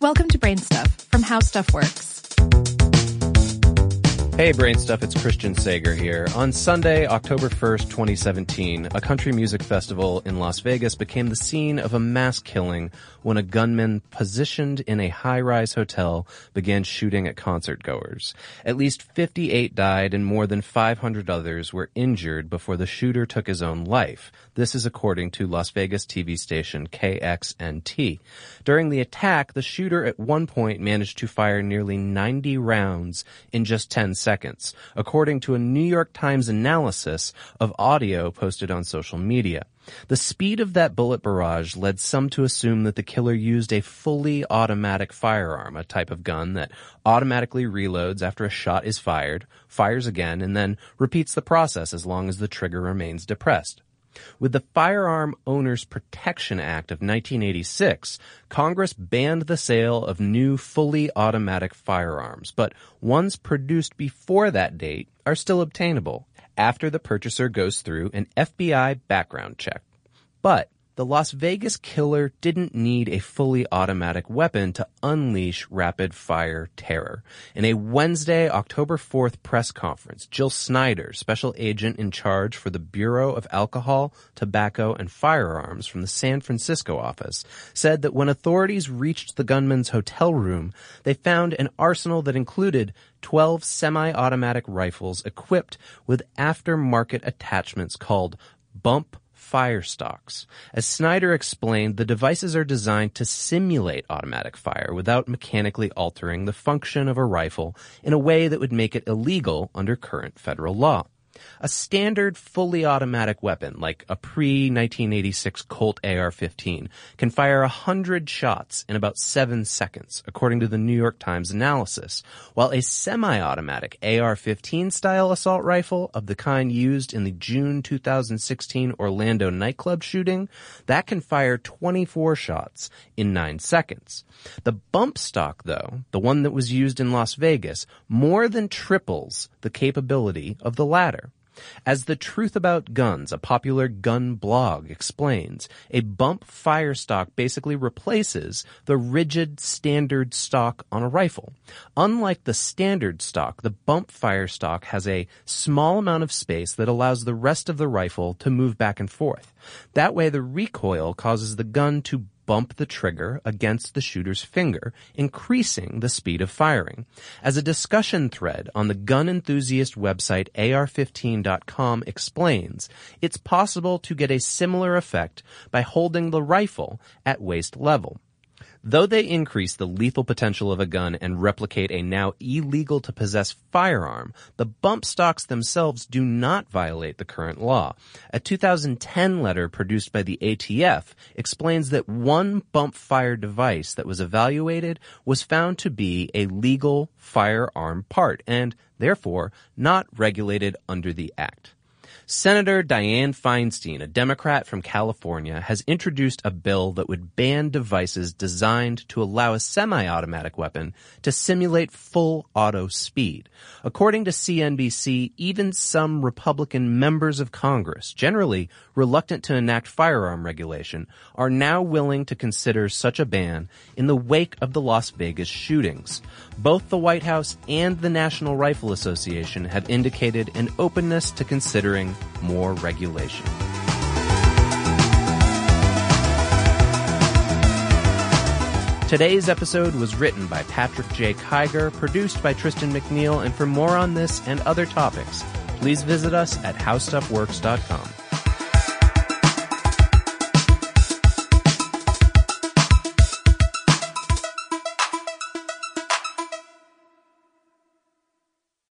Welcome to Brain Stuff from How Stuff Works. Hey, Brain Stuff, it's Christian Sager here. On Sunday, October 1st, 2017, a country music festival in Las Vegas became the scene of a mass killing when a gunman positioned in a high-rise hotel began shooting at concert goers. At least 58 died and more than 500 others were injured before the shooter took his own life. This is according to Las Vegas TV station KXNT. During the attack, the shooter at one point managed to fire nearly 90 rounds in just 10 seconds seconds, according to a New York Times analysis of audio posted on social media. The speed of that bullet barrage led some to assume that the killer used a fully automatic firearm, a type of gun that automatically reloads after a shot is fired, fires again, and then repeats the process as long as the trigger remains depressed. With the Firearm Owners Protection Act of 1986, Congress banned the sale of new fully automatic firearms, but ones produced before that date are still obtainable after the purchaser goes through an FBI background check. But the Las Vegas killer didn't need a fully automatic weapon to unleash rapid fire terror. In a Wednesday, October 4th press conference, Jill Snyder, special agent in charge for the Bureau of Alcohol, Tobacco, and Firearms from the San Francisco office, said that when authorities reached the gunman's hotel room, they found an arsenal that included 12 semi-automatic rifles equipped with aftermarket attachments called bump fire stocks. As Snyder explained, the devices are designed to simulate automatic fire without mechanically altering the function of a rifle in a way that would make it illegal under current federal law. A standard fully automatic weapon, like a pre-1986 Colt AR-15, can fire a hundred shots in about seven seconds, according to the New York Times analysis, while a semi-automatic AR-15 style assault rifle of the kind used in the June 2016 Orlando nightclub shooting, that can fire 24 shots in nine seconds. The bump stock, though, the one that was used in Las Vegas, more than triples the capability of the latter. As The Truth About Guns, a popular gun blog, explains, a bump fire stock basically replaces the rigid standard stock on a rifle. Unlike the standard stock, the bump fire stock has a small amount of space that allows the rest of the rifle to move back and forth. That way the recoil causes the gun to bump the trigger against the shooter's finger, increasing the speed of firing. As a discussion thread on the gun enthusiast website AR15.com explains, it's possible to get a similar effect by holding the rifle at waist level. Though they increase the lethal potential of a gun and replicate a now illegal to possess firearm, the bump stocks themselves do not violate the current law. A 2010 letter produced by the ATF explains that one bump fire device that was evaluated was found to be a legal firearm part and therefore not regulated under the act. Senator Dianne Feinstein, a Democrat from California, has introduced a bill that would ban devices designed to allow a semi-automatic weapon to simulate full auto speed. According to CNBC, even some Republican members of Congress, generally reluctant to enact firearm regulation, are now willing to consider such a ban in the wake of the Las Vegas shootings. Both the White House and the National Rifle Association have indicated an openness to considering more regulation. Today's episode was written by Patrick J. Kiger, produced by Tristan McNeil, and for more on this and other topics, please visit us at howstuffworks.com.